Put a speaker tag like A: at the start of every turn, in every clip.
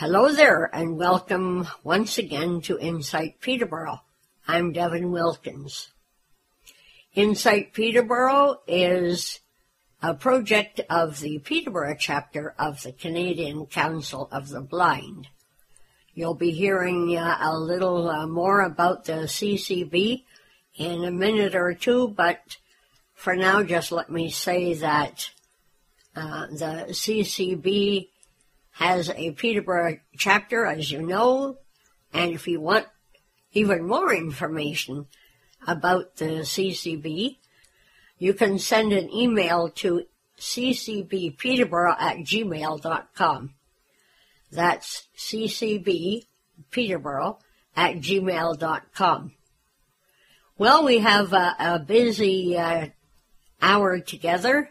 A: Hello there, and welcome once again to Insight Peterborough. I'm Devin Wilkins. Insight Peterborough is a project of the Peterborough chapter of the Canadian Council of the Blind. You'll be hearing uh, a little uh, more about the CCB in a minute or two, but for now, just let me say that uh, the CCB has a Peterborough chapter, as you know, and if you want even more information about the CCB, you can send an email to ccbpeterborough at gmail.com. That's ccbpeterborough at gmail.com. Well, we have a, a busy uh, hour together.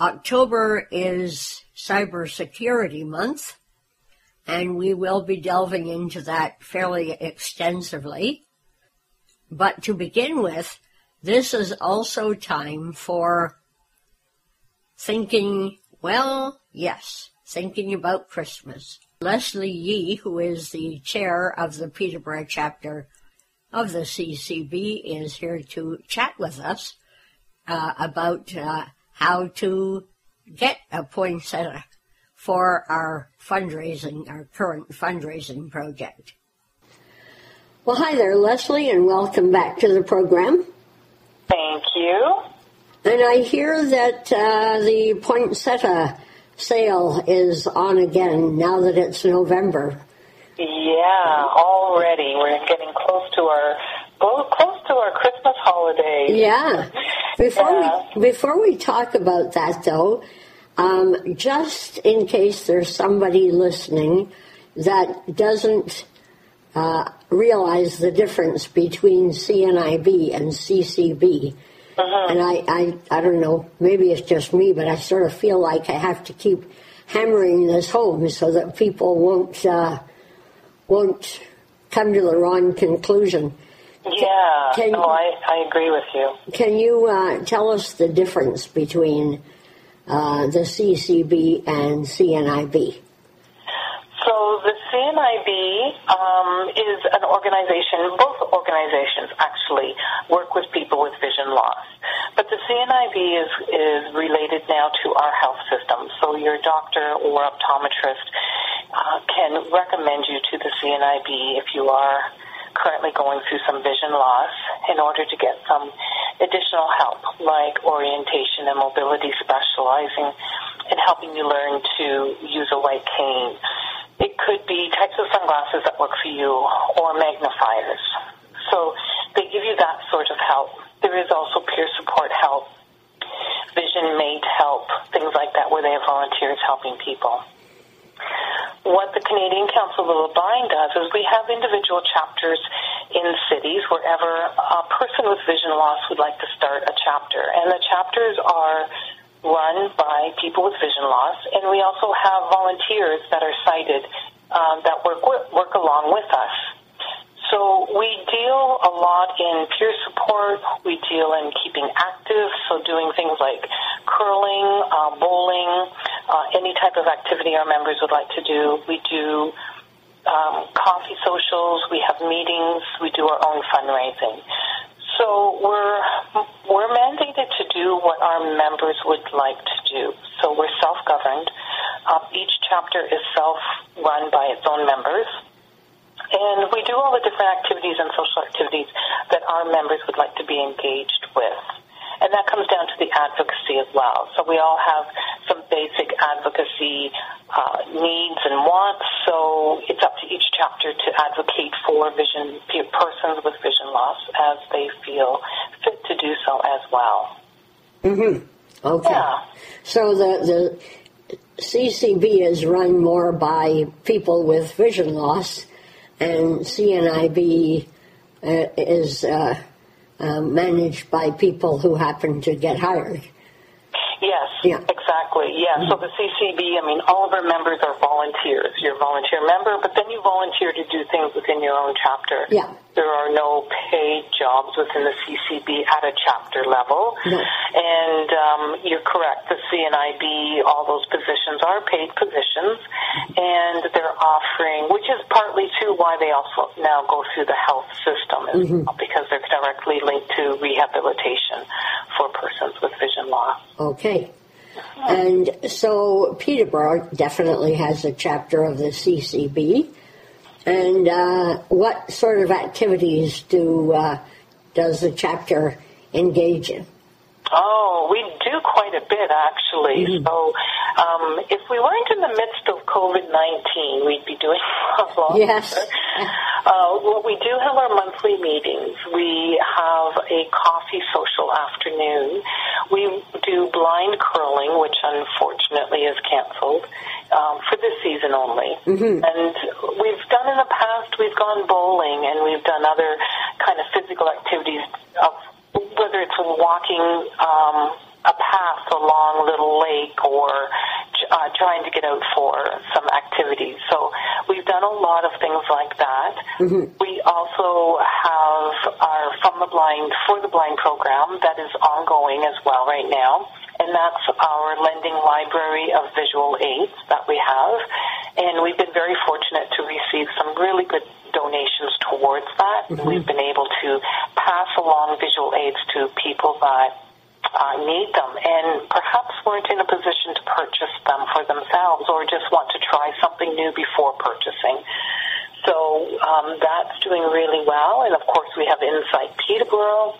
A: October is Cybersecurity Month, and we will be delving into that fairly extensively. But to begin with, this is also time for thinking, well, yes, thinking about Christmas. Leslie Yee, who is the chair of the Peterborough chapter of the CCB, is here to chat with us uh, about uh, how to get a poinsettia for our fundraising, our current fundraising project. Well, hi there, Leslie, and welcome back to the program.
B: Thank you.
A: And I hear that uh, the poinsettia sale is on again now that it's November.
B: Yeah, already we're getting close to our close to our Christmas holiday.
A: Yeah. Before yeah. we before we talk about that though, um, just in case there's somebody listening that doesn't uh, realize the difference between CNIB and CCB. Uh-huh. And I, I, I don't know, maybe it's just me, but I sort of feel like I have to keep hammering this home so that people won't, uh, won't come to the wrong conclusion.
B: Yeah, can, no, I, I agree with you.
A: Can you uh, tell us the difference between uh, the CCB and CNIB?
B: So the CNIB um, is an organization, both organizations actually work with people with vision loss. But the CNIB is, is related now to our health system. So your doctor or optometrist uh, can recommend you to the CNIB if you are currently going through some vision loss in order to get some additional help, like orientation and mobility specializing in helping you learn to use a white cane. It could be types of sunglasses that work for you or magnifiers. So they give you that sort of help. There is also peer support help, vision mate help, things like that, where they have volunteers helping people what the Canadian Council of the Blind does is we have individual chapters in cities wherever a person with vision loss would like to start a chapter. And the chapters are run by people with vision loss, and we also have volunteers that are sighted um, that work work along with us. So we deal a lot in peer support. We deal in keeping active, so doing things like curling, uh, bowling, uh, any type of activity our members would like to do. We do um, coffee socials. We have meetings. We do our own fundraising. So we're we're mandated to do what our members would like to do. So we're self-governed. Uh, each chapter is self-run by its own members. And we do all the different activities and social activities that our members would like to be engaged with. And that comes down to the advocacy as well. So we all have some basic advocacy uh, needs and wants. So it's up to each chapter to advocate for vision persons with vision loss as they feel fit to do so as well.
A: Mm-hmm. Okay. Yeah. So the the CCB is run more by people with vision loss and CNIB uh, is uh, uh, managed by people who happen to get hired.
B: Yes,
A: Yeah.
B: exactly. Yeah. So the CCB, I mean, all of our members are volunteers. You're a volunteer member, but then you volunteer to do things within your own chapter.
A: Yeah.
B: There are no paid jobs within the CCB at a chapter level.
A: No.
B: And um, you're correct. The CNIB, all those positions are paid positions, and they're offering, which is partly too why they also now go through the health system, as well, because they're directly linked to rehabilitation for persons with vision loss.
A: Okay. And so Peterborough definitely has a chapter of the CCB. And uh, what sort of activities do uh, does the chapter engage in?
B: Oh, we do quite a bit actually.
A: Mm-hmm.
B: So, um, if we weren't in the midst of COVID nineteen, we'd be doing a lot.
A: Yes.
B: Uh, well, we do have our monthly meetings. We have a coffee social afternoon. We do blind curling, which unfortunately is canceled um, for this season only. And we've done in the past. We've gone bowling, and we've done other kind of physical activities of whether it's walking um, a path along Little Lake or uh, trying to get out for some activities. So we've done a lot of things like that. We also have our From the Blind for the Blind program that is ongoing as well right now. And that's our lending library of visual aids that we have. And we've been very fortunate to receive some really good donations towards that. And We've been able to pass along visual aids to people that uh, need them and perhaps weren't in a position to purchase them for themselves or just want to try something new before purchasing. So um, that's doing really well. And of course, we have Insight Peterborough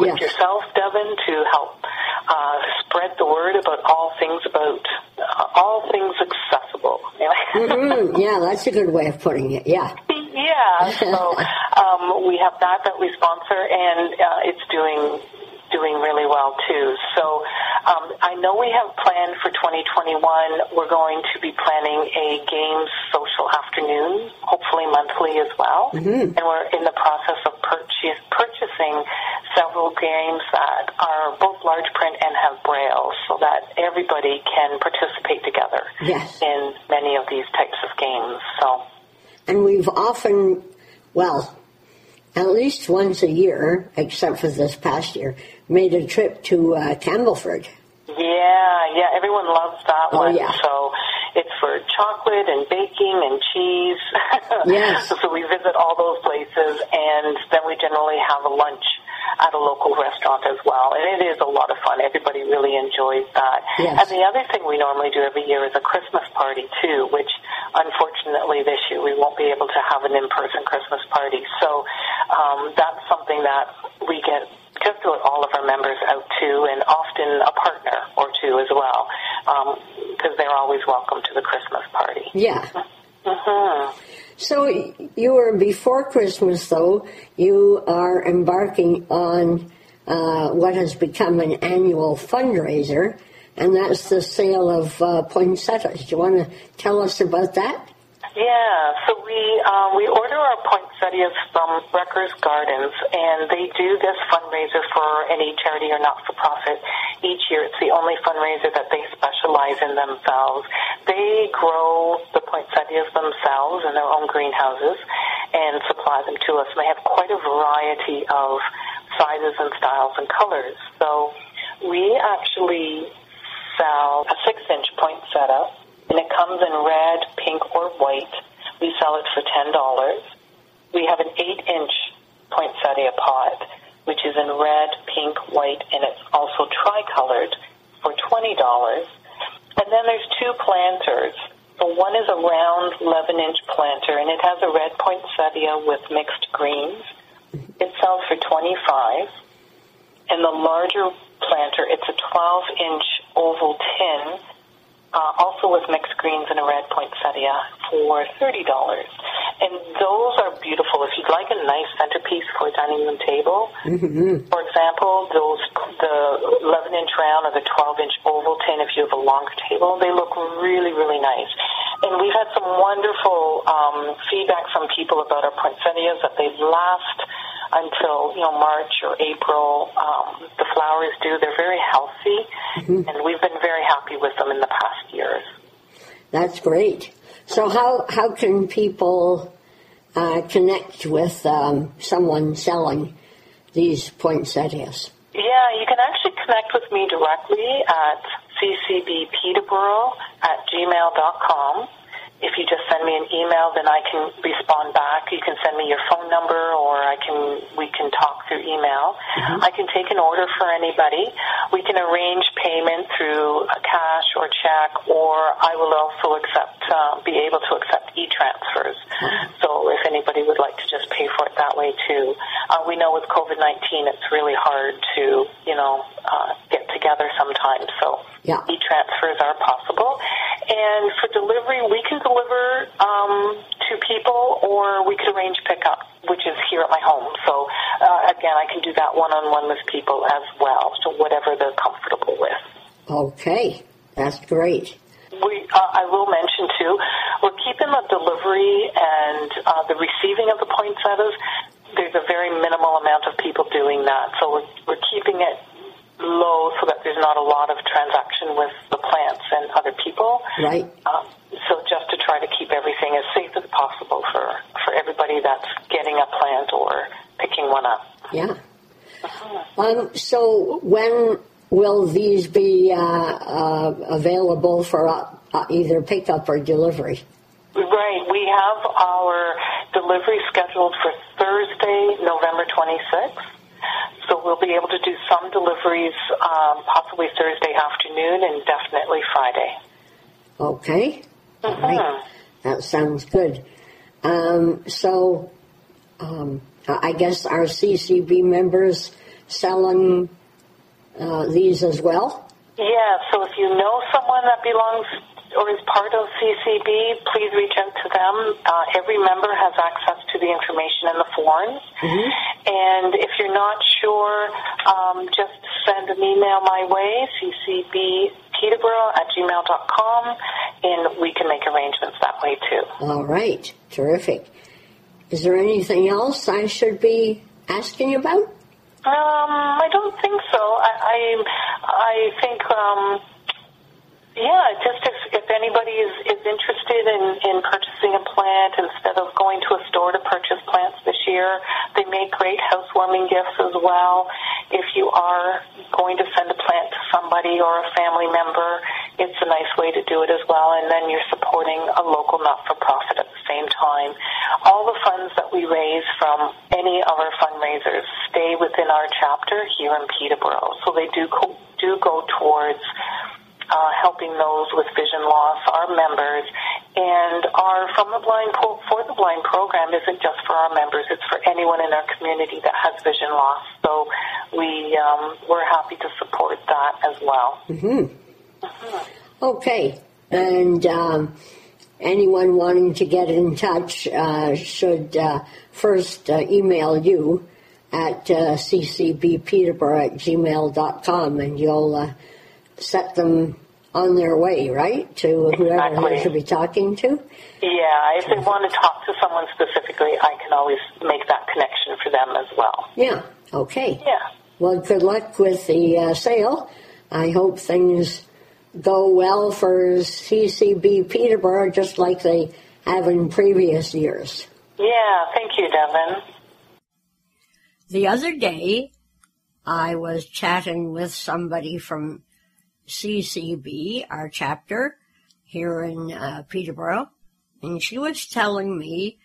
B: with
A: Yes.
B: yourself, Devin, to help uh, spread the word about all things about uh, all things accessible.
A: Mm, yeah, that's a good way of putting it. Yeah.
B: Yeah, so um, we have that that we sponsor, and uh, it's doing well too. So um, I know we have planned for 2021. We're going to be planning a games social afternoon, hopefully monthly as well, and we're in the process of purchase, purchasing several games that are both large print and have braille, so that everybody can participate together
A: Yes.
B: in many of these types of games. So.
A: And we've often, well, at least once a year, except for this past year, made a trip to uh, Campbellford.
B: Yeah, yeah, everyone loves that
A: Oh,
B: one.
A: yeah.
B: So it's for chocolate and baking and cheese.
A: Yes.
B: so we visit all those places, and then we generally have a lunch at a local restaurant as well. And it is a lot of fun. Everybody really enjoys that.
A: Yes.
B: And the other thing we normally do every year is a Christmas party too, which unfortunately this year we won't be able to have an in-person Christmas party. So um, that's something that we get just about all of our members out to, and often a partner or two as well, because they're always welcome to the Christmas party.
A: Yeah.
B: hmm
A: So you were before Christmas, though. You are embarking on uh, what has become an annual fundraiser, and that's the sale of uh, poinsettias. Do you want to tell us about that?
B: Yeah, so we um, we order our poinsettias from Breckers Gardens, and they do this fundraiser for any charity or not for profit each year. It's the only fundraiser that they specialize in themselves. They grow the poinsettias themselves in their own greenhouses and supply them to us. And they have quite a variety of sizes and styles and colors. So we actually sell a six-inch poinsettia, and it comes in red, pink, or white. We sell it for ten dollars. We have an eight-inch poinsettia pot, which is in red, pink, white, and it's also tricolored for twenty dollars. And then there's two planters. So one is a round 11-inch planter, and it has a red poinsettia with mixed greens. It sells for 25 and the larger planter, it's a 12-inch oval tin, uh, also with mixed greens and a red poinsettia for $30. And those are beautiful. If you'd like a nice centerpiece for a dining room table, for example, those the 11-inch round or the 12-inch oval tin, if you have a longer table, they look really, really nice. And we've had some wonderful um, feedback from people about our poinsettias that they last until you know March or April. Um, the flowers do; they're very healthy, mm-hmm. and we've been very happy with them in the past years.
A: That's great. So how how can people uh, connect with um, someone selling these poinsettias?
B: Yeah, you can actually connect with me directly at ccbpeterborough at gmail.com if you just send me an email, then I can respond back. You can send me your phone number, or I can we can talk through email. Mm-hmm. I can take an order for anybody. We can arrange payment through a cash or check, or I will also accept uh, be able to accept e-transfers. Mm-hmm. So if anybody would like to just pay for it that way too, uh, we know with COVID nineteen, it's really hard to you know uh, get together sometimes. So
A: yeah.
B: e-transfers are possible, and for delivery, we can deliver um, to people, or we could arrange pickup, which is here at my home. So uh, again, I can do that one-on-one with people as well. So whatever they're comfortable with.
A: Okay, that's great.
B: We, uh, I will mention too, we're keeping the delivery and uh, the receiving of the poinsettias. There's a very minimal amount of people doing that, so we're, we're keeping it low so that there's not a lot of transaction with the plants and other people.
A: Right.
B: Um, so just to try to keep everything as safe as possible for, for everybody that's getting a plant or picking one up.
A: Yeah. Uh-huh. Um, so when will these be uh, uh, available for uh, uh either pickup or delivery?
B: Right. We have our delivery scheduled for Thursday, November 26th. So we'll be able to do some deliveries um, possibly Thursday afternoon and definitely Friday.
A: Okay. Mm-hmm. Right. That sounds good. Um, so um, I guess our CCB members selling uh, these as well?
B: Yeah, so if you know someone that belongs or is part of CCB, please reach out to them. Uh, every member has access to the information in the forms. Mm-hmm. And if you're not sure, um, just send an email my way, ccbpeterborough at gmail.com, and we can make arrangements that way too.
A: All right. Terrific. Is there anything else I should be asking about?
B: Um, I don't think so. I, I, I think, um, yeah, just if, if anybody is, is interested in, in purchasing a plant instead of going to a store to purchase plants this year, they make great housewarming gifts as well. If you are going to send a plant to somebody or a family member, it's a nice way to do it as well, and then you're supporting a local not-for-profit at the same time. All the funds that we raise from any of our fundraisers stay within our chapter here in Peterborough, so they do co- do go towards uh, helping those with vision loss, our members, and our From the Blind for the Blind program isn't just for our members; it's for anyone in our community that has vision loss. So we um, we're happy to support that as well.
A: Mm-hmm. Mm-hmm. Okay, and. Um, anyone wanting to get in touch uh, should uh, first uh, email you at uh, ccbpeterborough at gmail.com and you'll uh, set them on their way, right, to whoever exactly. they should be talking to?
B: Yeah, if they want to talk to someone specifically, I can always make that connection for them as well.
A: Yeah, okay.
B: Yeah.
A: Well, good luck with the uh, sale. I hope things go well for CCB Peterborough just like they have in previous years.
B: Yeah, thank you, Devin.
A: The other day, I was chatting with somebody from CCB, our chapter here in uh, Peterborough, and she was telling me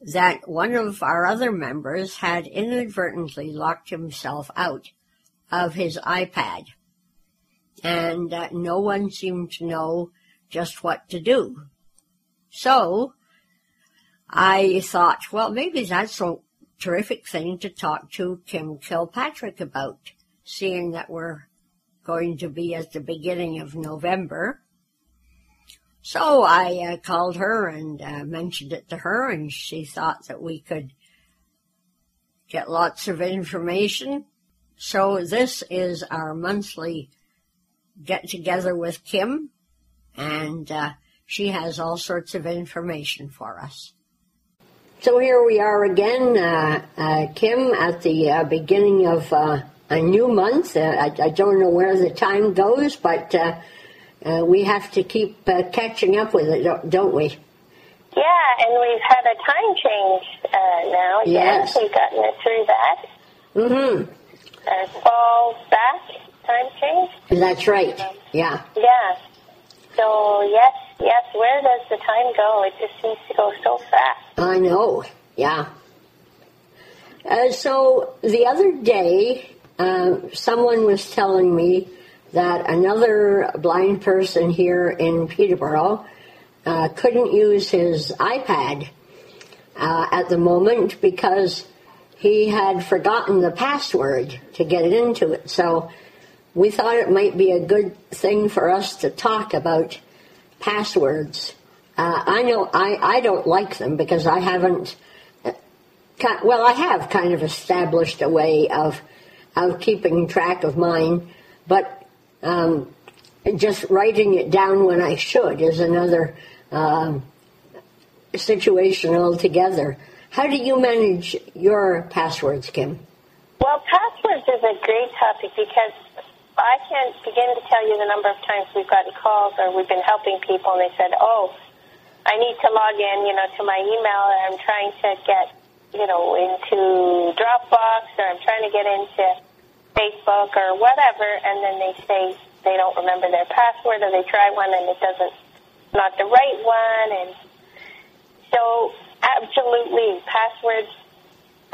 A: that one of our other members had inadvertently locked himself out of his iPad, and uh, no one seemed to know just what to do. So I thought, well, maybe that's a terrific thing to talk to Kim Kilpatrick about, seeing that we're going to be at the beginning of November. So I uh, called her and uh, mentioned it to her, and she thought that we could get lots of information. So this is our monthly get together with Kim, and uh, she has all sorts of information for us. So here we are again, uh, uh, Kim, at the uh, beginning of a new month. Uh, I, I, don't know where the time goes, but uh, we have to keep catching up with it, don't we?
C: Yeah, and we've had a time change now. Yes. We've gotten it through that.
A: Mm-hmm.
C: fall back time change.
A: That's right. Yeah.
C: Yeah. So, yes, yes, where does the time go? It just seems to go so fast.
A: I know, yeah. Uh, so the other day, uh, someone was telling me that another blind person here in Peterborough uh, couldn't use his iPad uh, at the moment because he had forgotten the password to get into it. So we thought it might be a good thing for us to talk about passwords. Uh, I know I, I don't like them because I haven't. Uh, well, I have kind of established a way of of keeping track of mine, but um, just writing it down when I should is another um, situation altogether. How do you manage your passwords, Kim?
C: Well, passwords is a great topic because I can't begin to tell you the number of times we've gotten calls or we've been helping people and they said, oh, I need to log in, you know, to my email or I'm trying to get, you know, into Dropbox or I'm trying to get into Facebook or whatever and then they say they don't remember their password or they try one and it doesn't, not the right one and so absolutely passwords,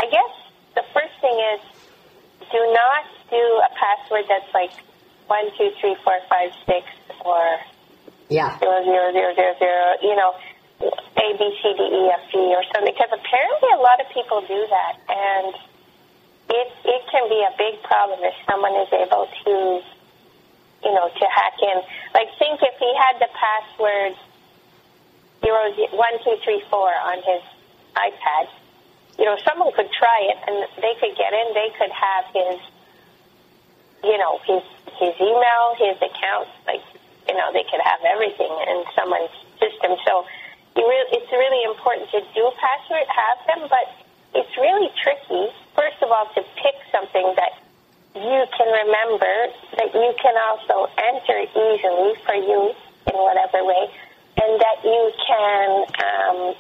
C: I guess the first thing is do not do a password that's like one, two, three, four, five, six, or
A: yeah,
C: zero, zero, zero, zero, zero. You know, A, B, C, D, E, F, G, or something. Because apparently a lot of people do that, and it it can be a big problem if someone is able to, you know, to hack in. Like, think if he had the password zero, one, two, three, four on his iPad you know, someone could try it and they could get in. They could have his, you know, his his email, his account. Like, you know, they could have everything in someone's system. So, you really, it's really important to do password, have them, but it's really tricky. First of all, to pick something that you can remember, that you can also enter easily for use in whatever way, and that you can. Um,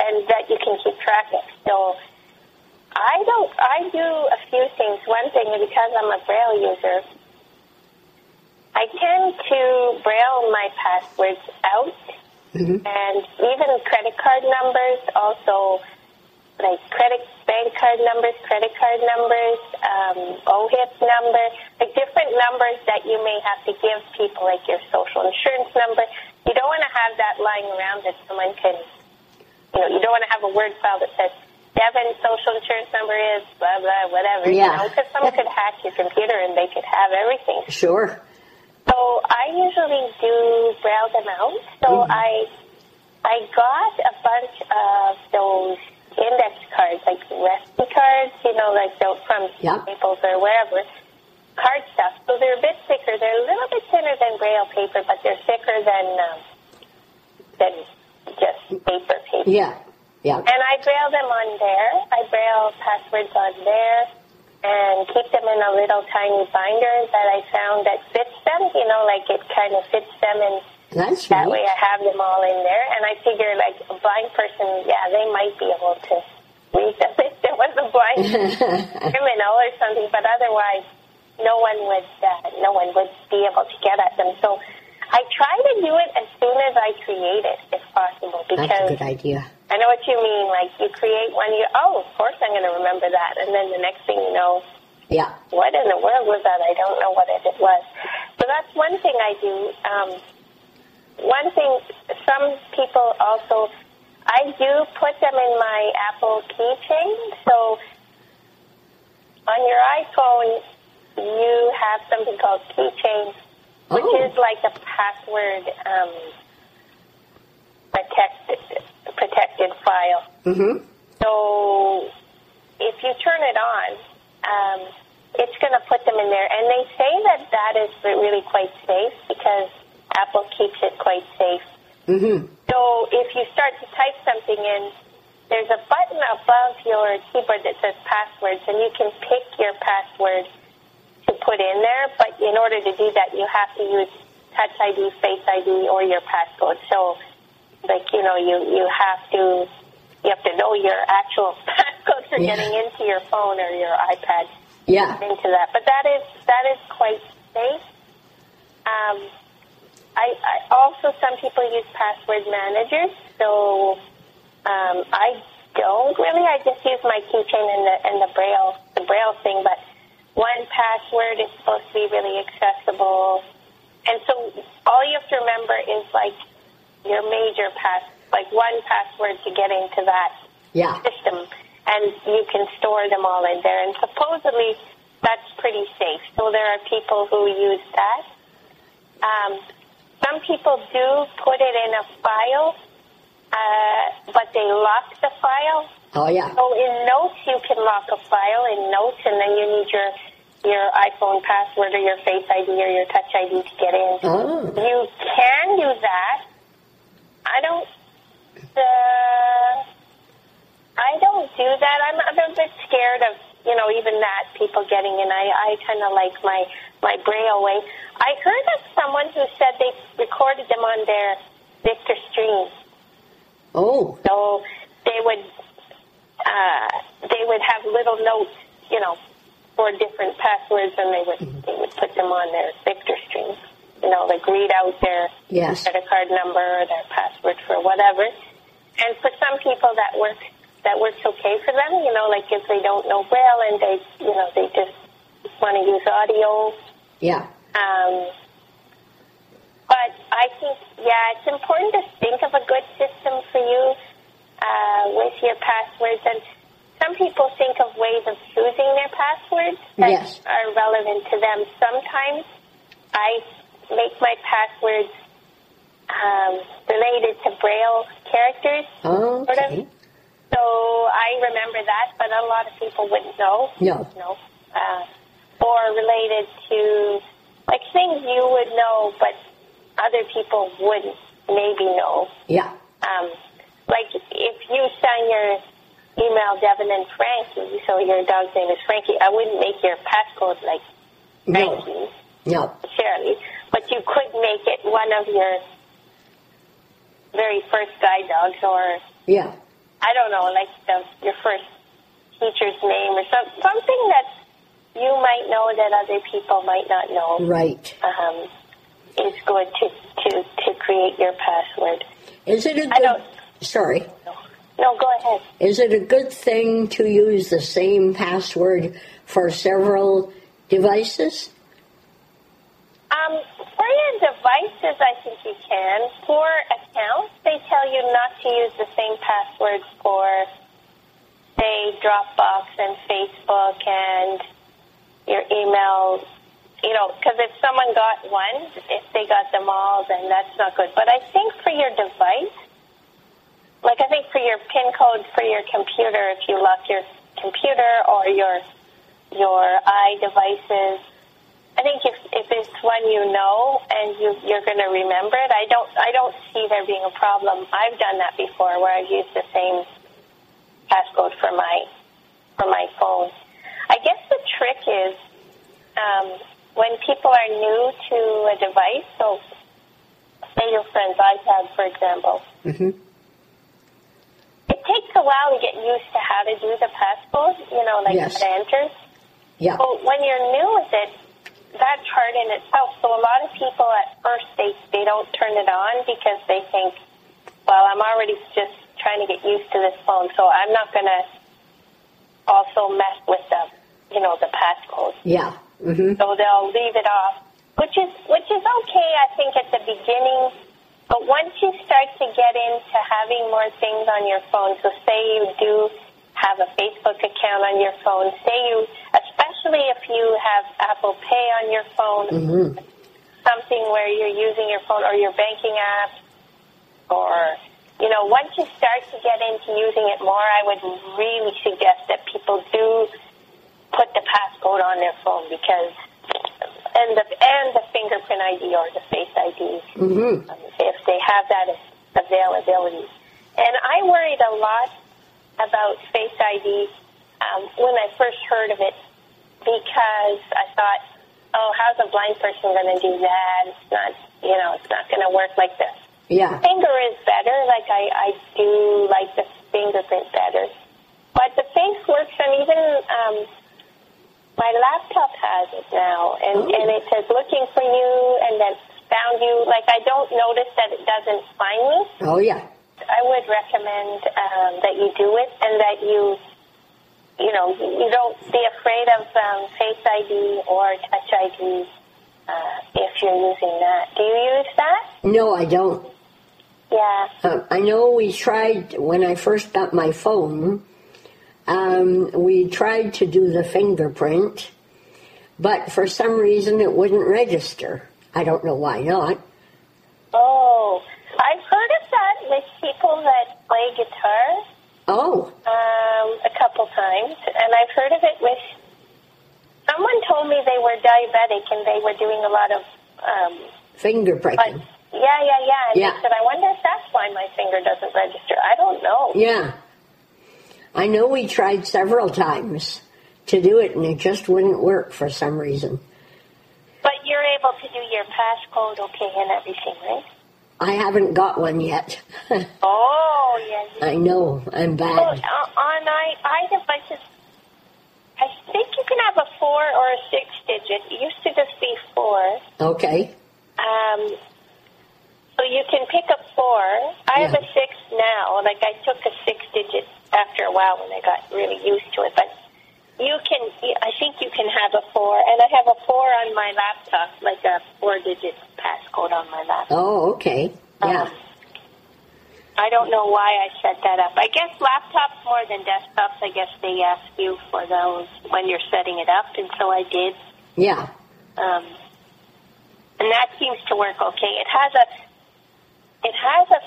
C: and that you can keep track of. So I don't. I do a few things. One thing, because I'm a Braille user, I tend to Braille my passwords out, mm-hmm. and even credit card numbers. Also, like credit bank card numbers, credit card numbers, um, OHIP number, like different numbers that you may have to give people, like your social insurance number. You don't want to have that lying around that someone can you know, you don't want to have a word file that says Devin's social insurance number is blah blah whatever. Yeah. You know, because someone could hack your computer and they could have everything.
A: Sure.
C: So I usually do braille them out. So mm-hmm. I I got a bunch of those index cards, like recipe cards, you know, like those from yep. Staples or wherever. Card stuff. So they're a bit thicker. They're a little bit thinner than braille paper, but they're thicker than um, than just paper paper.
A: Yeah, yeah.
C: And I braille them on there. I braille passwords on there and keep them in a little tiny binder that I found that fits them. You know, like it kind of fits them and
A: That's
C: that way I have them all in there. And I figure like a blind person, yeah, they might be able to read them if there was a blind criminal or something, but otherwise no one would uh, no one would be able to get at them. So I try to do it as soon as I create it, if possible. Because
A: That's a good idea.
C: I know what you mean. Like you create one, you oh, of course I'm going to remember that, and then the next thing you know,
A: yeah,
C: what in the world was that? I don't know what it was. So that's one thing I do. Um, one thing, some people also, I do put them in my Apple keychain. So on your iPhone, you have something called keychain which oh. is like a password um, protected protected file.
A: Mm-hmm.
C: So if you turn it on, um, it's going to put them in there, and they say that that is really quite safe because Apple keeps it quite safe.
A: Mm-hmm.
C: So if you start to type something in, there's a button above your keyboard that says passwords, and you can pick your password to put in there. But in order to do that, you have to use Touch ID, Face ID, or your passcode. So, like you know, you you have to you have to know your actual passcode for
A: Yeah.
C: getting into your phone or your iPad
A: Yeah.
C: into that. But that is that is quite safe. Um, I, I also some people use password managers, so um, I don't really. I just use my keychain and the and the braille the braille thing. But 1Password is supposed to be really accessible, and so all you have to remember is like your major pass, like one password to get into that
A: Yeah.
C: system, and you can store them all in there. And supposedly, that's pretty safe. So there are people who use that. Um, some people do put it in a file, uh, but they lock the file.
A: Oh, yeah.
C: So in Notes, you can lock a file in Notes, and then you need your your iPhone password or your Face ID or your Touch ID to get in.
A: Oh.
C: You can do that. I don't. Uh, I don't do that. I'm, I'm a bit scared of you know even that people getting in. I I kind of like my my braille way. I heard of someone who said they recorded them on their Victor Stream.
A: Oh.
C: So they would uh, they would have little notes, you know, for different passwords, and they would they would put them on their Victor Stream. You know, like read out their
A: Yes.
C: credit card number or their password for whatever. And for some people, that works that works okay for them. You know, like if they don't know Braille and they you know they just want to use audio.
A: Yeah.
C: Um, but I think, yeah, it's important to think of a good system for you uh, with your passwords. And some people think of ways of choosing their passwords that
A: Yes.
C: are relevant to them. Sometimes I make my passwords um, related to Braille characters, sort of.
A: Okay.
C: So I remember that, but a lot of people wouldn't know.
A: No.
C: No. Uh, or related to like things you would know, but other people wouldn't maybe know.
A: Yeah.
C: Um, like if you sign your email Devin and Frankie, so your dog's name is Frankie, I wouldn't make your passcode like
A: No.
C: Frankie
A: No.
C: necessarily, but you could make it one of your very first guide dogs or
A: Yeah.
C: I don't know, like the, your first teacher's name or some, something that you might know that other people might not know.
A: Right.
C: Um, is good to, to, to create your password.
A: Is it a
C: I
A: good?
C: don't-
A: Sorry.
C: No, no go ahead.
A: Is it a good thing to use the same password for several devices?
C: Um, for your devices, I think you can. For accounts, they tell you not to use the same password for, say, Dropbox and Facebook and your email. You know, because if someone got one, if they got them all, then that's not good. But I think for your device, like I think for your PIN code for your computer, if you lock your computer or your your iDevices, I think if if it's one you know and you you're going to remember it, I don't I don't see there being a problem. I've done that before where I've used the same passcode for my for my phone. I guess the trick is um, when people are new to a device. So, say your friend's iPad, for example.
A: Mm-hmm.
C: It takes a while to get used to how to do the passcode. You know, like
A: Yes.
C: how to enter.
A: Yeah.
C: Well, when you're new with it, that's hard in itself. So a lot of people at first they they don't turn it on because they think, well, I'm already just trying to get used to this phone, so I'm not going to also mess with the you know the passcode.
A: Yeah. Mm-hmm.
C: So they'll leave it off, which is which is okay, I think, at the beginning. But once you start to get into having more things on your phone, so say you do have a Facebook account on your phone, say you, especially if you have Apple Pay on your phone,
A: Mm-hmm.
C: something where you're using your phone or your banking app, or you know, once you start to get into using it more, I would really suggest that people do put the passcode on their phone because and the and the fingerprint ID or the face ID
A: Mm-hmm.
C: um, if they have that availability. And I worried a lot about Face ID um, when I first heard of it because I thought, oh, how's a blind person going to do that? It's not, you know, it's not going to work like this.
A: Yeah.
C: Finger is better. Like I, I do like the fingerprint better, but the face works, and even um, my laptop has it now, and
A: Oh.
C: and it says looking for you, and then found you. Like I don't notice that it doesn't find me.
A: Oh, yeah.
C: I would recommend um, that you do it and that you, you know, you don't be afraid of um, Face ID or Touch ID uh, if you're using that. Do you use that?
A: No, I don't.
C: Yeah.
A: Uh, I know we tried when I first got my phone. Um, we tried to do the fingerprint, but for some reason it wouldn't register. I don't know why not.
C: Oh, I've heard of that with people that play guitar
A: Oh,
C: um, a couple times, and I've heard of it with. Someone told me they were diabetic and they were doing a lot of um,
A: finger pricking.
C: Yeah, yeah, yeah. And
A: Yeah.
C: they said, I wonder if that's why my finger doesn't register. I don't know.
A: Yeah. I know we tried several times to do it and it just wouldn't work for some reason.
C: But you're able to do your passcode okay and everything, right?
A: I haven't got one yet.
C: Oh, yeah.
A: I know, I'm bad.
C: uh, on i iDevices, I think you can have a four or a six digit. It used to just be four.
A: Okay.
C: Um, so you can pick up four. I have a six now. Like I took a six digit after a while when I got really used to it. But you can, I think you can have a four, and I have a four on my laptop, like a four digit passcode on my laptop.
A: Oh, okay. Yeah.
C: Um, I don't know why I set that up. I guess laptops more than desktops. I guess they ask you for those when you're setting it up, and so I did.
A: Yeah.
C: Um, and that seems to work okay. It has a it has a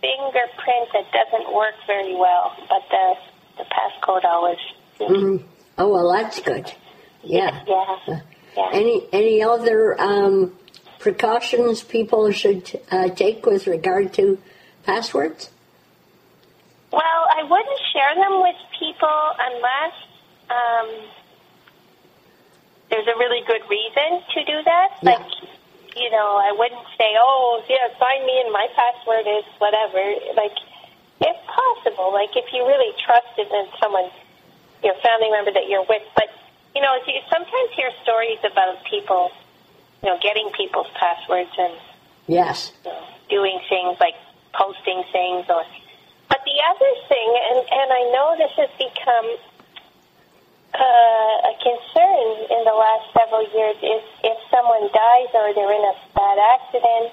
C: fingerprint that doesn't work very well, but the the passcode always.
A: hmm Oh, well, that's good. Yeah.
C: Yeah. Yeah.
A: Any any other um, precautions people should uh, take with regard to passwords?
C: Well, I wouldn't share them with people unless um, there's a really good reason to do that.
A: Yeah.
C: Like, you know, I wouldn't say, "Oh, yeah, find me and my password is whatever." Like, if possible, like if you really trusted in someone, your family member that you're with. But you know, you sometimes hear stories about people, you know, getting people's passwords and
A: Yes.
C: you know, doing things like posting things or but the other thing and and I know this has become uh, a concern in the last several years is if someone dies or they're in a bad accident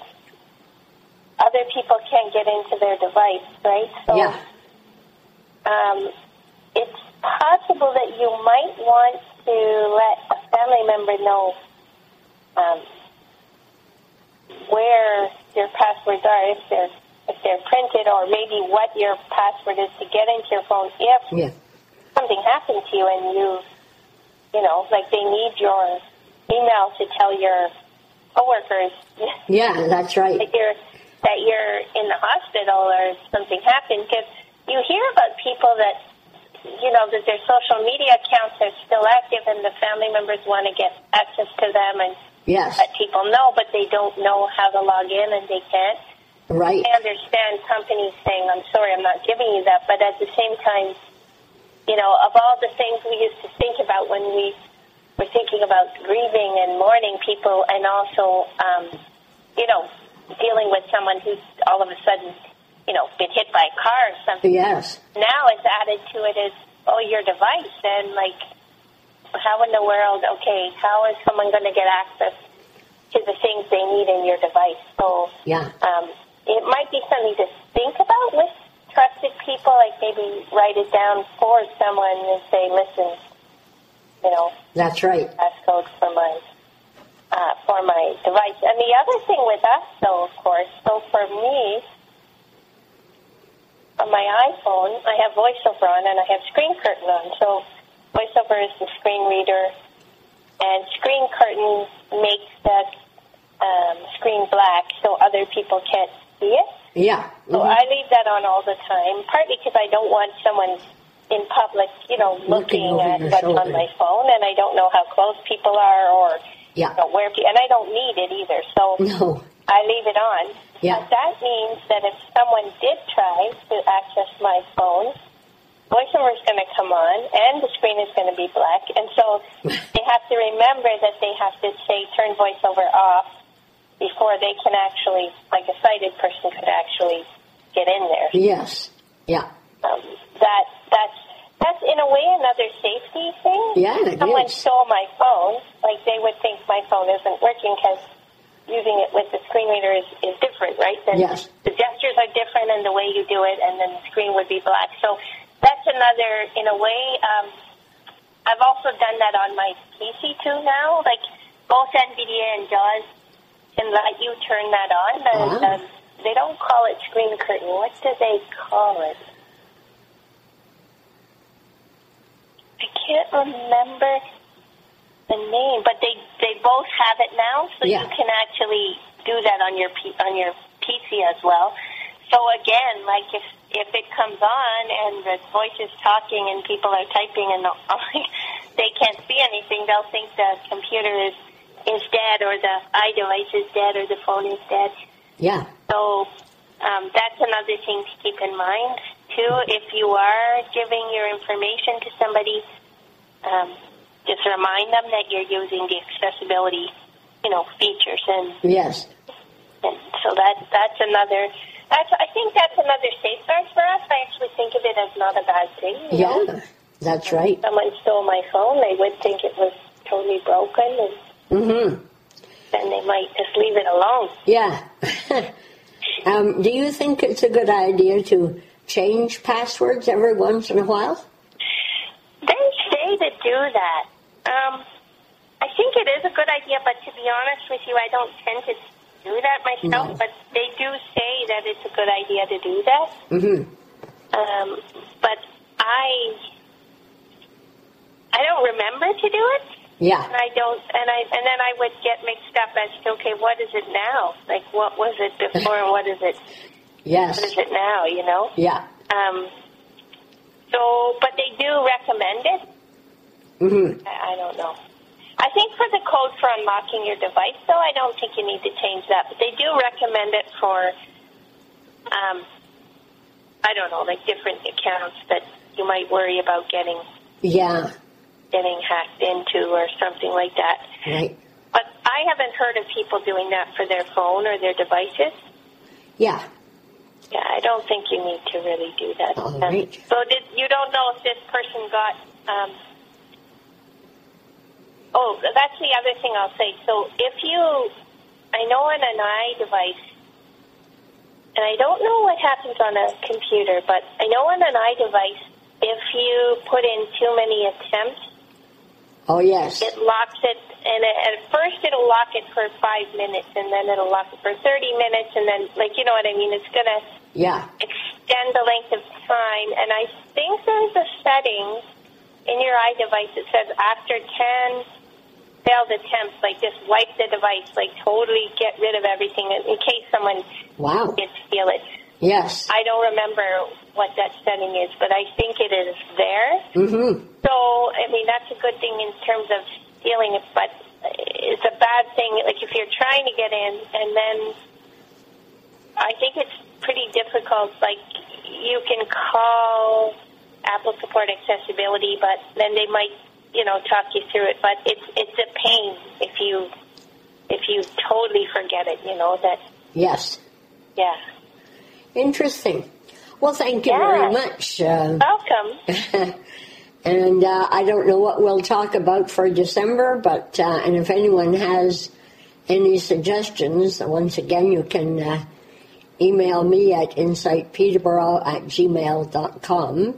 C: other people can't get into their device right so
A: Yeah.
C: um, it's possible that you might want to let a family member know um, where your passwords are, if they're if they're printed, or maybe what your password is to get into your phone. If
A: Yeah.
C: Something happened to you and you, you know, like they need your email to tell your coworkers
A: Yeah, that's right.
C: that you're that you're in the hospital or something happened because you hear about people that you know that their social media accounts are still active and the family members want to get access to them and
A: Yes.
C: let people know but they don't know how to log in and they can't
A: Right.
C: I understand companies saying I'm sorry I'm not giving you that but at the same time you know of all the things we used to think about when we were thinking about grieving and mourning people and also um, you know dealing with someone who's all of a sudden you know been hit by a car or something
A: Yes.
C: now it's added to it as oh your device and like how in the world okay how is someone going to get access to the things they need in your device so
A: Yeah.
C: um, it might be something to think about with trusted people like maybe write it down for someone and say listen you know
A: That's right.
C: passcode for my uh, for my device. And the other thing with us, though, of course, so for me, on my iPhone, I have VoiceOver on and I have Screen Curtain on. So VoiceOver is the screen reader, and Screen Curtain makes that um, screen black so other people can't see it.
A: Yeah.
C: So
A: Mhm.
C: I leave that on all the time, partly because I don't want someone in public, you know,
A: Looking
C: looking, at what's
A: shoulder.
C: on my phone, and I don't know how close people are or
A: Yeah.
C: you know, where, and I don't need it either. So
A: No.
C: I leave it on.
A: Yeah.
C: But that means that if someone did try to access my phone, voiceover is going to come on and the screen is going to be black. And so they have to remember that they have to say turn voiceover off before they can actually, like a sighted person could actually get in there.
A: Yes. Yeah.
C: Um, that that's that's in a way another safety thing.
A: Yeah, it
C: Someone
A: is.
C: stole my phone, like they would think my phone isn't working because using it with the screen reader is, is different, right? Then
A: Yes.
C: The gestures are different and the way you do it, and then the screen would be black. So that's another, in a way. Um, I've also done that on my PC too now. Like both NVDA and JAWS can let you turn that on. The,
A: Ah.
C: the, they don't call it screen curtain. What do they call it? I can't remember the name, but they they both have it now, so
A: Yeah.
C: you can actually do that on your P, on your PC as well. So again, like if if it comes on and the voice is talking and people are typing and they can't see anything, they'll think the computer is is dead or the iDevice is dead or the phone is dead.
A: Yeah.
C: So um, that's another thing to keep in mind too. If you are giving your information to somebody, um, just remind them that you're using the accessibility, you know, features, and,
A: Yes.
C: and so that that's another. That's I think that's another safeguard for us. I actually think of it as not a bad thing. you know?
A: Yeah. That's right.
C: Someone stole my phone, they would think it was totally broken, and
A: Mm-hmm.
C: then they might just leave it alone.
A: Yeah. um, do you think it's a good idea to change passwords every once in a while?
C: To do that. Um, I think it is a good idea, but to be honest with you, I don't tend to do that myself.
A: No.
C: But they do say that it's a good idea to do that.
A: Mm-hmm.
C: Um, but I, I don't remember to do it,
A: Yeah.
C: and I don't, and I, and then I would get mixed up as to okay, what is it now? Like, what was it before, and what is it?
A: Yes.
C: What is it now? You know.
A: Yeah.
C: Um, so, but they do recommend it.
A: Mm-hmm.
C: I I don't know. I think for the code for unlocking your device, though, I don't think you need to change that. But they do recommend it for, um, I don't know, like different accounts that you might worry about getting
A: Yeah.
C: getting hacked into or something like that.
A: Right.
C: But I haven't heard of people doing that for their phone or their devices.
A: Yeah.
C: Yeah, I don't think you need to really do that.
A: All
C: Um. So did you don't know if this person got? Um, oh, that's the other thing I'll say. So if you, I know on an iDevice, and I don't know what happens on a computer, but I know on an iDevice, if you put in too many attempts,
A: Oh, yes.
C: it locks it, and at first it'll lock it for five minutes, and then it'll lock it for 30 minutes, and then, like, you know what I mean? It's going to
A: Yeah.
C: extend the length of time. And I think there's a setting in your iDevice that says after 10 failed attempts, like just wipe the device, like totally get rid of everything in, case someone
A: Wow.
C: did steal it.
A: Yes.
C: I don't remember what that setting is, but I think it is there.
A: Mm-hmm.
C: So, I mean, that's a good thing in terms of stealing it, but it's a bad thing, like if you're trying to get in and then I think it's pretty difficult, like you can call Apple Support Accessibility, but then they might, you know, talk you through it, but it's, it's a pain if you, if you totally forget it, you know, that,
A: Yes.
C: yeah.
A: Interesting. Well, thank you
C: Yeah.
A: very much. Uh,
C: Welcome.
A: and uh, I don't know what we'll talk about for December, but uh, and if anyone has any suggestions, once again, you can uh, email me at insightpeterborough at gmail.com.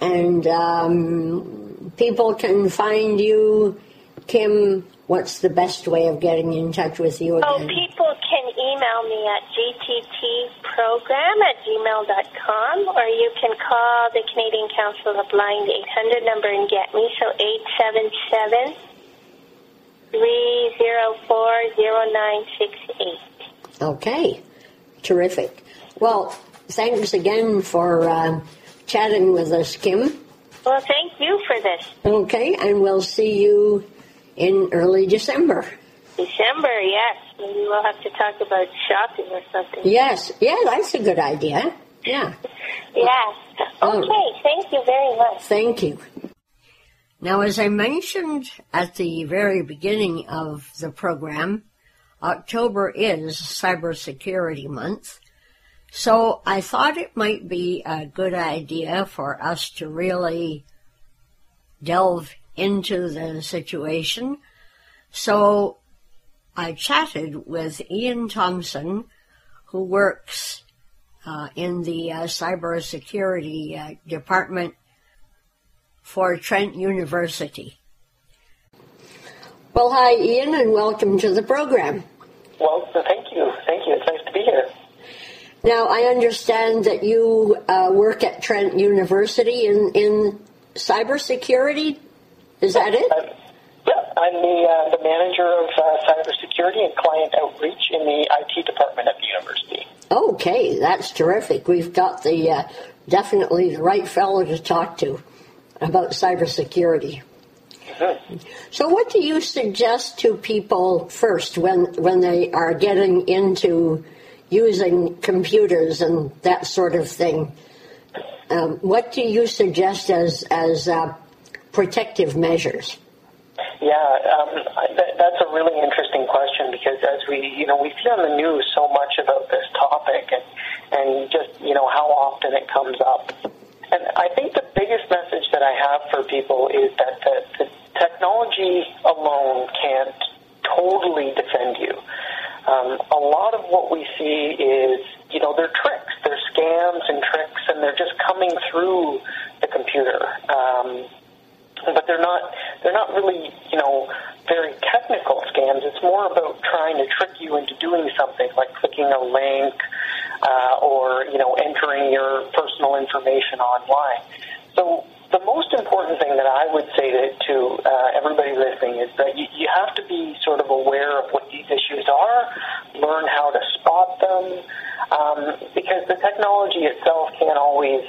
A: And um, people can find you, Kim. What's the best way of getting in touch with you
C: So
A: again?
C: people can email me at gttprogram at gmail.com or you can call the Canadian Council of the Blind 800 number and get me. So 877 304 0968.
A: Okay, terrific. Well, thanks again for uh, chatting with us, Kim.
C: Well, thank you for this.
A: Okay, and we'll see you in early December.
C: December, yes. Maybe we'll have to talk about shopping or something.
A: Yes, yeah, that's a good idea. Yeah.
C: Yes.
A: Oh.
C: Okay, thank you very much.
A: Thank you. Now, as I mentioned at the very beginning of the program, October is Cybersecurity Month. So I thought it might be a good idea for us to really delve into the situation. So I chatted with Ian Thompson, who works uh, in the uh, cybersecurity uh, department for Trent University. Well, hi, Ian, and welcome to the program.
D: Well, thank you. Thank you. It's nice.
A: Now, I understand that you uh, work at Trent University in, in cybersecurity. Is that it?
D: Uh, yeah, I'm the, uh, the manager of uh, cybersecurity and client outreach in the IT department at the university.
A: Okay, that's terrific. We've got the uh, definitely the right fellow to talk to about cybersecurity.
D: Mm-hmm.
A: So, what do you suggest to people first when when they are getting into using computers and that sort of thing? Um, what do you suggest as as uh, protective measures?
D: Yeah, um, that, that's a really interesting question because as we, you know, we see on the news so much about this topic and, and just, you know, how often it comes up. And I think the biggest message that I have for people is that the, the technology alone can't totally defend you. Um, a lot of what we see is, you know, they're tricks, they're scams and tricks, and they're just coming through the computer. Um, but they're not they're not really you know very technical scams. It's more about trying to trick you into doing something like clicking a link uh, or you know entering your personal information online. So the most important thing that I would say to, to uh, everybody listening is that you, you have to be sort of aware of what these issues are, learn how to spot them, um, because the technology itself can't always,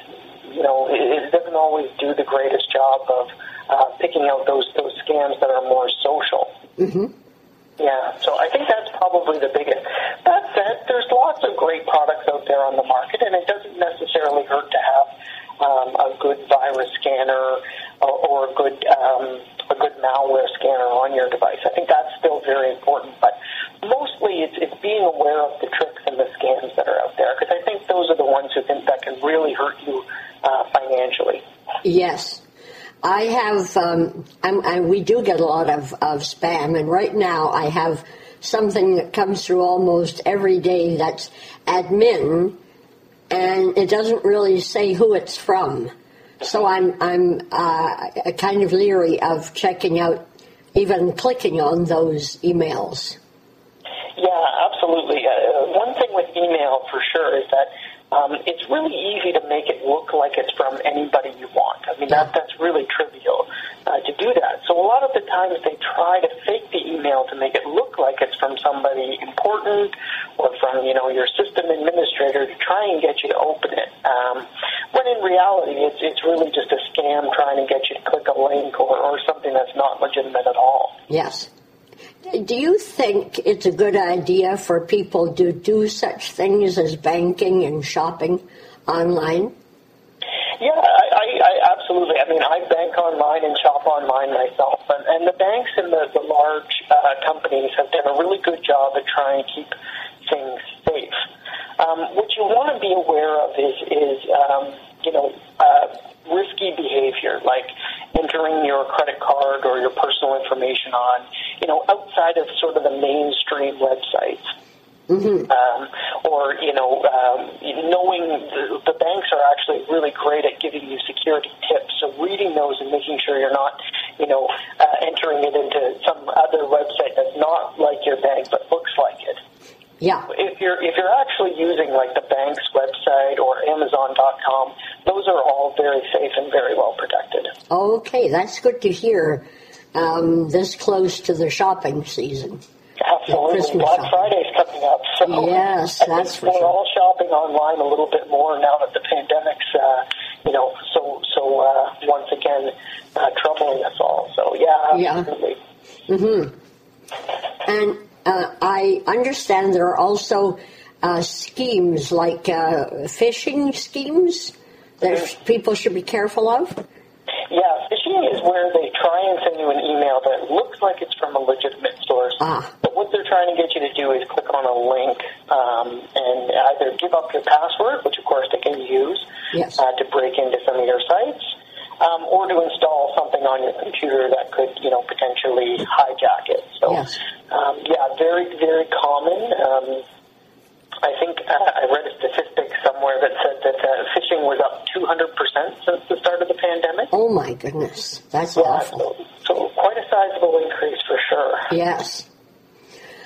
D: you know, it, it doesn't always do the greatest job of uh, picking out those those scams that are more social.
A: Mm-hmm.
D: Yeah, so I think that's probably the biggest. That said, there's lots of great products out there on the market, and it doesn't necessarily hurt to have um, a good virus scanner or, or a good um, a good malware scanner on your device. I think that's still very important, but mostly it's, it's being aware of the tricks and the scams that are out there because I think those are the ones who think that can really hurt you uh, financially.
A: Yes. I have, um, I, we do get a lot of, of spam, and right now I have something that comes through almost every day that's admin, and it doesn't really say who it's from. So I'm I'm uh, kind of leery of checking out, even clicking on those emails.
D: Yeah, absolutely. Uh, one thing with email for sure is that um, it's really easy to make it look like it's from anybody you want. I mean, that, that's really trivial uh, to do that. So a lot of the times they try to fake the email to make it look like it's from somebody important or from, you know, your system administrator to try and get you to open it. Um, when in reality, it's, it's really just a scam trying to get you to click a link or, or something that's not legitimate at all.
A: Yes. Do you think it's a good idea for people to do such things as banking and shopping online?
D: Yeah, I, I, I absolutely. I mean, I bank online and shop online myself, and, and the banks and the, the large uh, companies have done a really good job at trying to keep things safe. Um, what you want to be aware of is, is um, you know, uh, risky behavior, like entering your credit card or your personal information on, you know, outside of sort of the mainstream websites.
A: Mm-hmm.
D: Um, or you know, um, knowing the, the banks are actually really great at giving you security tips. So reading those and making sure you're not, you know, uh, entering it into some other website that's not like your bank but looks like it.
A: Yeah.
D: If you're if you're actually using like the bank's website or Amazon.com, those are all very safe and very well protected.
A: Okay, that's good to hear. Um, this close to the shopping season.
D: Absolutely. Black
A: shopping.
D: Friday's coming up, so
A: Yes,
D: I
A: that's
D: we're
A: sure.
D: all shopping online a little bit more now that the pandemic's, uh, you know, so so uh, once again uh, troubling us all. So yeah, absolutely.
A: Yeah.
D: absolutely.
A: And uh, I understand there are also uh, schemes like uh, phishing schemes that people should be careful of.
D: Yeah, phishing is where they try and send you an email that looks like it's from a legitimate source.
A: Ah.
D: But what they're trying to get you to do is click on a link um, and either give up your password, which of course they can use
A: Yes.
D: uh, to break into some of your sites, um, or to install something on your computer that could, you know, potentially hijack it. So,
A: Yes.
D: um, yeah, very, very common. Um, I think uh, I read a statistic somewhere that said that uh, phishing was up 200% since the start of the pandemic.
A: Oh my goodness, that's
D: Yeah,
A: awful.
D: so, so quite a sizable increase for sure.
A: Yes.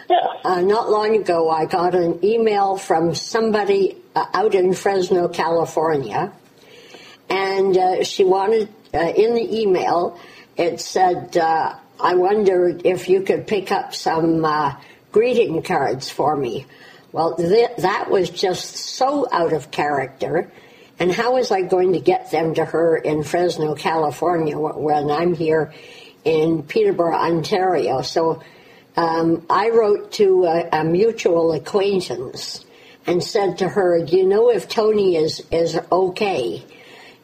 D: Yeah.
A: Uh, not long ago, I got an email from somebody uh, out in Fresno, California, and uh, she wanted, uh, in the email, it said, uh, I wondered if you could pick up some uh, greeting cards for me. Well, th- that was just so out of character. And how was I going to get them to her in Fresno, California, when I'm here in Peterborough, Ontario? So um, I wrote to a, a mutual acquaintance and said to her, "Do you know if Tony is is okay?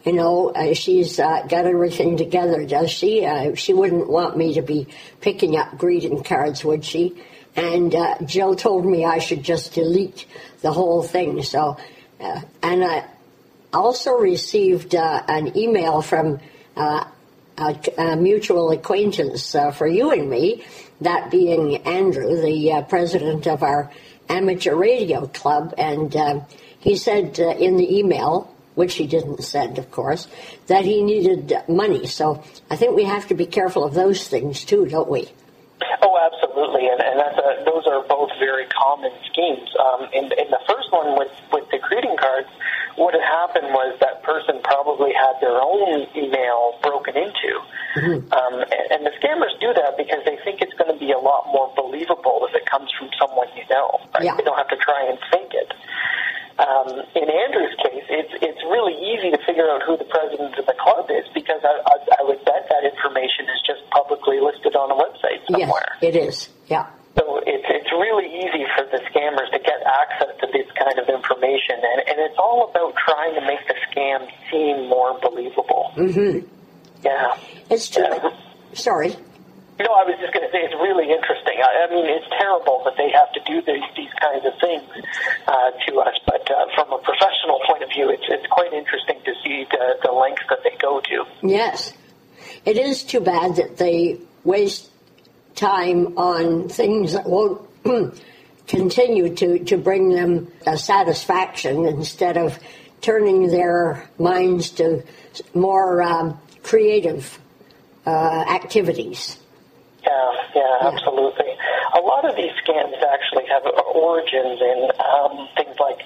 A: You know, uh, she's uh, got everything together, does she? Uh, she wouldn't want me to be picking up greeting cards, would she?" And uh, Jill told me I should just delete the whole thing. So, uh, and I also received uh, an email from a, a mutual acquaintance for you and me, that being Andrew, the president of our amateur radio club, and he said in the email, which he didn't send, of course, that he needed money. So I think we have to be careful of those things too, don't we?
D: Oh, absolutely, and, and that's a, those are both very common schemes. Um, in, in the first one with with the greeting cards, what had happened was that person probably had their own email broken into, um, and, and the scammers do that because they think it's going to be a lot more believable if it comes from someone you know. Right?
A: Yeah.
D: They don't have to try and it. Um, in Andrew's case, it's it's really easy to figure out who the president of the club is because I, I, I would bet that information is just publicly listed on a website somewhere.
A: Yes, it is. Yeah.
D: So it's it's really easy for the scammers to get access to this kind of information, and, and it's all about trying to make the scam seem more believable. Mm-hmm. Yeah.
A: It's true.
D: Yeah.
A: Sorry.
D: No, I was just going to say it's really interesting. I, I mean, it's terrible that they have to do these, these kinds of things uh, to us, but uh, from a professional point of view, it's it's quite interesting to see the, the lengths that they go to.
A: Yes. It is too bad that they waste time on things that won't continue to, to bring them a satisfaction instead of turning their minds to more um, creative uh, activities.
D: Yeah, yeah,
A: Yeah.
D: absolutely. A lot of these scams actually have origins in um, things like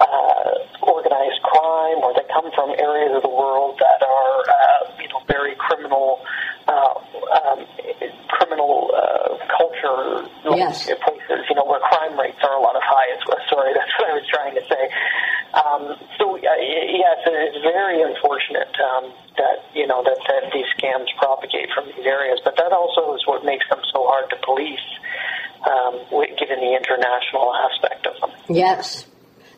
D: uh, organized crime, or they come from areas of the world that are, uh, you know, very criminal, uh, um, criminal uh, culture
A: Yes.
D: places. You know, where crime rates are a lot of highest. Sorry, that's what I was trying to say. Um, so uh, yes, it's very unfortunate um, that you know that, that these scams propagate from these areas, but that also is what makes them so hard to police, um, given the international aspect of them.
A: Yes.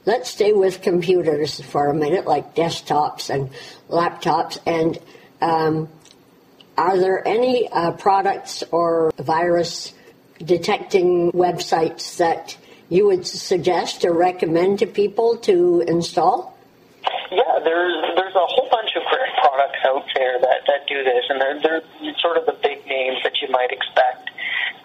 A: Let's stay with computers for a minute, like desktops and laptops. And um, are there any uh, products or virus detecting websites that you would suggest or recommend to people to install?
D: Yeah, there's there's a whole bunch of great products out there that, that do this, and they're they're sort of the big names that you might expect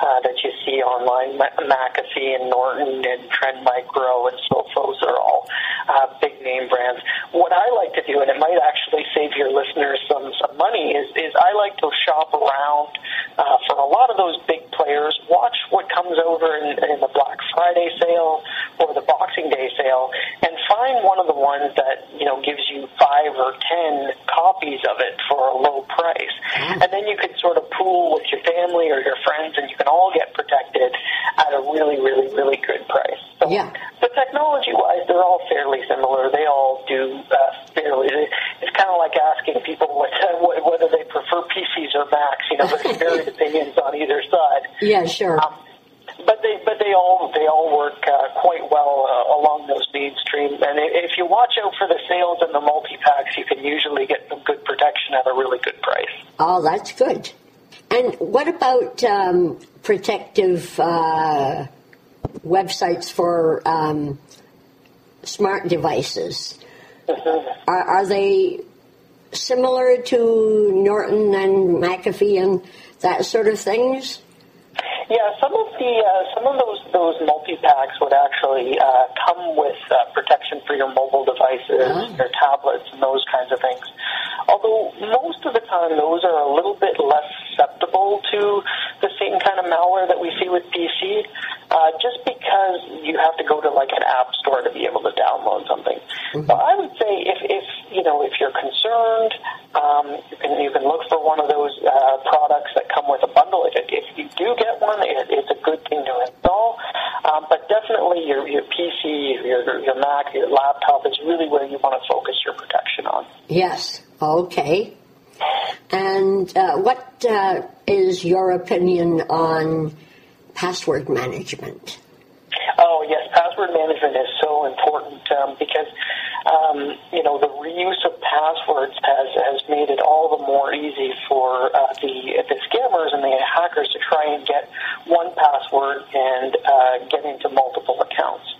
D: uh, that you see online. McAfee and Norton and Trend Micro and so Sophos are all uh, big name brands. What I like to do, and it might actually save your listeners some some money, is is I like to shop around uh, for a lot of those big players. Watch what comes over in, in the Black Friday sale or the Boxing Day sale, and find find one of the ones that you know gives you five or ten copies of it for a low price, and then you can sort of pool with your family or your friends, and you can all get protected at a really, really, really good price. So,
A: Yeah.
D: but technology-wise, they're all fairly similar. They all do uh, fairly. It's kind of like asking people what, what, whether they prefer PCs or Macs. You know, there's varied opinions on either side.
A: Yeah, sure.
D: Um, but they but they all they all work uh, quite well uh, along those mainstream. And if you watch out for the sales and the multi packs, you can usually get some good protection at a really good price.
A: Oh, that's good. And what about um, protective uh, websites for um, smart devices? Are, are they similar to Norton and McAfee and that sort of things?
D: Yeah, some of the uh, some of those those multi packs would actually uh, come with uh, protection for your mobile devices,
A: Oh.
D: your tablets, and those kinds of things. Although most of the time those are a little bit less susceptible to the same kind of malware that we see with PC, uh, just because you have to go to like an app store to be able to download something. So I would say if, if you know if you're concerned, um, you can you can look for one of those uh, products that come with a bundle. If, if you do get one, it, it's a good thing to install. Um, but definitely your your PC, your your Mac, your laptop is really where you want to focus your protection on.
A: Yes. Okay. And uh, what uh, is your opinion on password management?
D: Oh yes, password management is so important um, because um, you know the reuse of passwords has has made it all the more easy for uh, the the scammers and the hackers to try and get one password and uh, get into multiple accounts.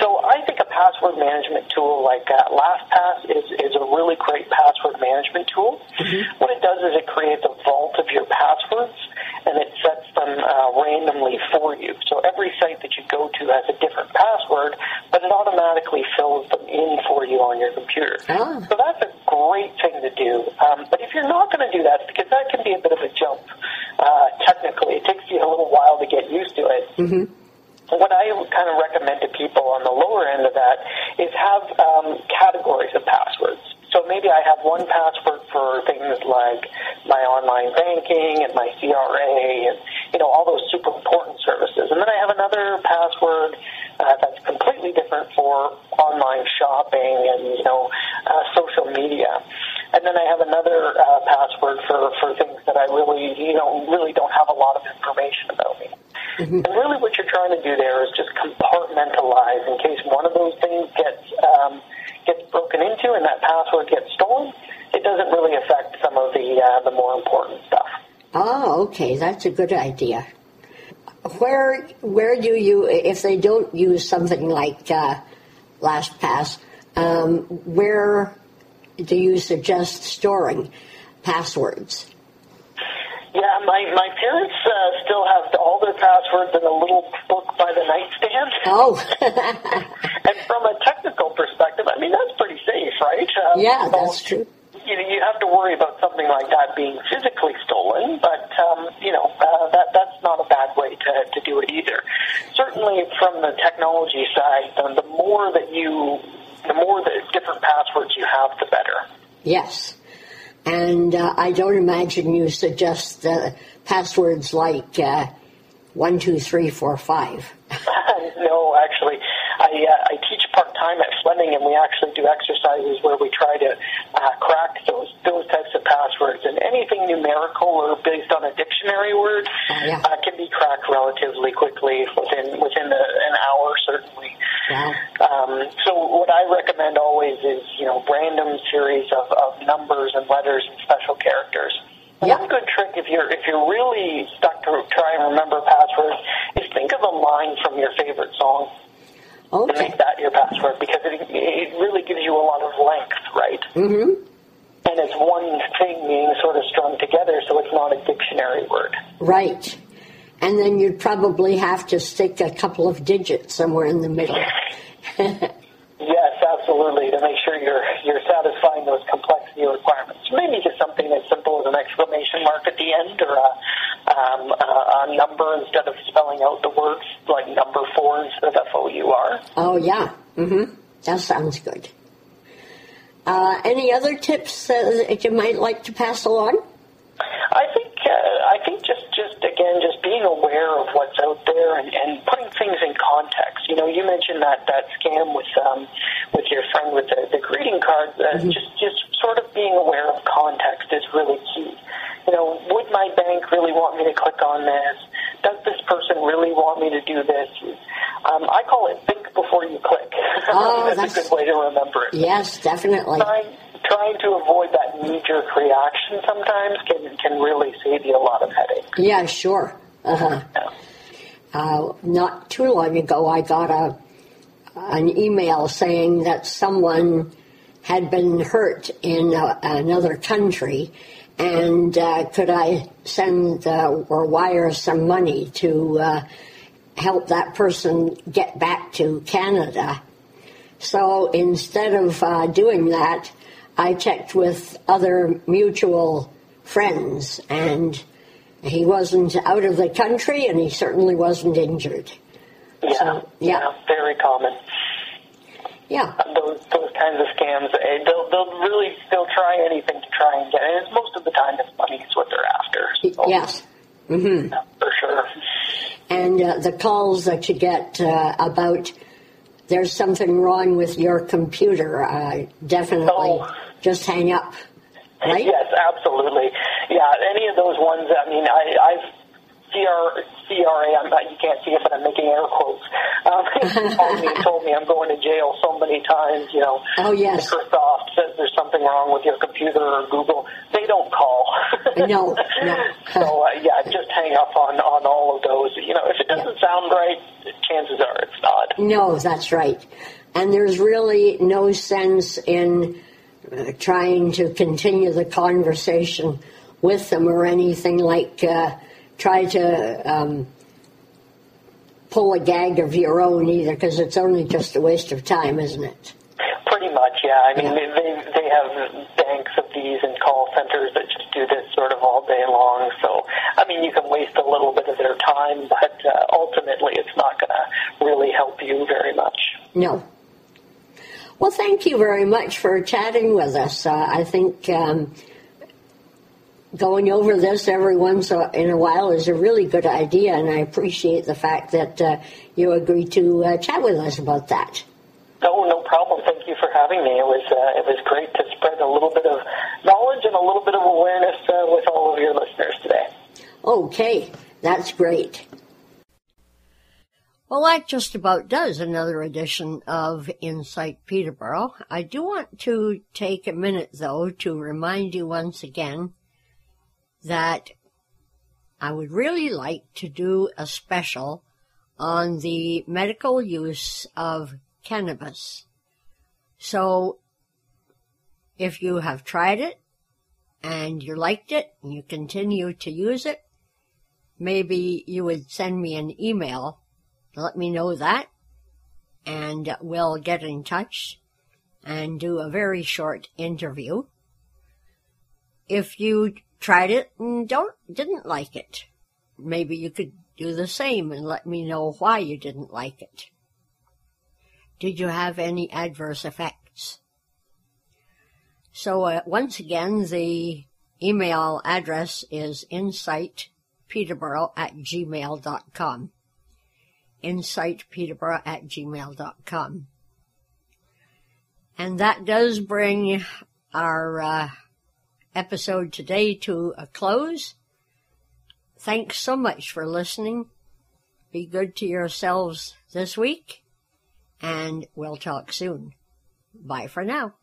D: So I think a password management tool like uh, LastPass is, is a really great password management tool. What it does is it creates a vault of your passwords and it sets them uh, randomly for you. So every site that you go to has a different password, but it automatically fills them in for you on your computer.
A: Ah.
D: So that's a great thing to do. Um, but if you're not going to do that, because that can be a bit of a jump uh, technically, it takes you a little while to get used to it what I kind of recommend to people on the lower end of that is have um, categories of passwords. So maybe I have one password for things like my online banking and my CRA and you know all those super important services, and then I have another password uh, that's completely different for online shopping and you know uh, social media. And then I have another uh, password for, for things that I really, you know, really don't have a lot of information about me. And really, what you're trying to do there is just compartmentalize in case one of those things gets um, gets broken into and that password gets stolen. It doesn't really affect some of the uh, the more important stuff.
A: Oh, okay, that's a good idea. Where where do you, if they don't use something like uh, LastPass, um, where do you suggest storing passwords?
D: Yeah, my my parents uh, still have all their passwords in a little book by the nightstand.
A: Oh,
D: and from a technical perspective, I mean that's pretty safe, right? Um,
A: yeah,
D: so,
A: that's true.
D: you know, you have to worry about something like that being physically stolen, but um, you know uh, that that's not a bad way to, to do it either. Certainly, from the technology side, the, the more that you, the more the different passwords you have, the better.
A: Yes. And uh, I don't imagine you suggest uh, passwords like uh, one, two, three, four, five.
D: no, actually, I uh, I teach part time at Fleming, and we actually do exercises where we try to uh, crack those those types of passwords. And anything numerical or based on a dictionary word
A: Oh, yeah.
D: uh, can be cracked relatively quickly within within a, an hour, certainly.
A: Wow.
D: Um, so what I recommend always is you know random series of, of numbers and letters and special characters. One good trick if you're if you're really stuck to try and remember passwords is think of a line from your favorite song and
A: Okay.
D: make that your password because it it really gives you a lot of length, right?
A: Mm-hmm.
D: And it's one thing being sort of strung together, so it's not a dictionary word.
A: Right. And then you'd probably have to stick a couple of digits somewhere in the middle.
D: Absolutely. To make sure you're you're satisfying those complexity requirements. Maybe just something as simple as an exclamation mark at the end, or a, um, a, a number instead of spelling out the words like number four instead of F O U R.
A: Oh, yeah. Mm-hmm. that sounds good. Uh, any other tips that you might like to pass along?
D: I think uh, I think just just again just being aware of what's out there and, and putting things in context. You know, you mentioned that that scam with um, with your friend with the, the greeting card. Uh, mm-hmm. Just just sort of being aware of context is really key. You know, would my bank really want me to click on this? Does this person really want me to do this? Um, I call it think before you click.
A: Oh,
D: that's, that's, a good way to remember it.
A: Yes, definitely.
D: Trying, trying to avoid that knee-jerk reaction sometimes can can really save you a lot of headaches.
A: Yeah, sure. Uh-huh. Yeah. Uh, not too long ago, I got a an email saying that someone had been hurt in a, another country, and uh, could I send uh, or wire some money to uh, help that person get back to Canada? So instead of uh, doing that, I checked with other mutual friends, and he wasn't out of the country, and he certainly wasn't injured.
D: Yeah, so, yeah. yeah, very common.
A: Yeah.
D: Those those kinds of scams, eh, they'll they'll really they'll try anything to try and get it. And most of the time, it's money is what they're after.
A: So, yes. Mm-hmm.
D: Yeah, for sure.
A: And uh, the calls that you get uh, about there's something wrong with your computer, uh, definitely oh. Just hang up. Right?
D: Yes, absolutely. Yeah, any of those ones. I mean, I, I've CR, CRA, I'm not, you can't see it, but I'm making air quotes. Um, called me and told me I'm going to jail so many times. You know,
A: oh yes,
D: Microsoft says there's something wrong with your computer or Google. They don't call.
A: no, no.
D: so uh, yeah, just hang up on on all of those. You know, if it doesn't yeah. sound right, chances are it's not.
A: No, that's right. And there's really no sense in uh, trying to continue the conversation with them or anything like. Uh, try to um, pull a gag of your own either, because it's only just a waste of time, isn't it?
D: Pretty much, yeah. I mean, yeah. They, they have banks of these and call centers that just do this sort of all day long. So, I mean, you can waste a little bit of their time, but uh, ultimately it's not going to really help you very much.
A: No. Well, thank you very much for chatting with us. Uh, I think. Um, going over this every once in a while is a really good idea, and I appreciate the fact that uh, you agreed to uh, chat with us about that.
D: No, no problem. Thank you for having me. It was uh, it was great to spread a little bit of knowledge and a little bit of awareness uh, with all of your listeners today.
A: Okay, that's great. Well, that just about does another edition of Insight Peterborough. I do want to take a minute, though, to remind you once again that I would really like to do a special on the medical use of cannabis. So if you have tried it and you liked it and you continue to use it, maybe you would send me an email let me know that and we'll get in touch and do a very short interview. If you tried it and don't didn't like it. Maybe you could do the same and let me know why you didn't like it. Did you have any adverse effects? So uh, once again, the email address is insightpeterborough at gmail.com. Insightpeterborough at gmail.com. And that does bring our uh, episode today to a close. Thanks so much for listening. Be good to yourselves this week, and we'll talk soon. Bye for now.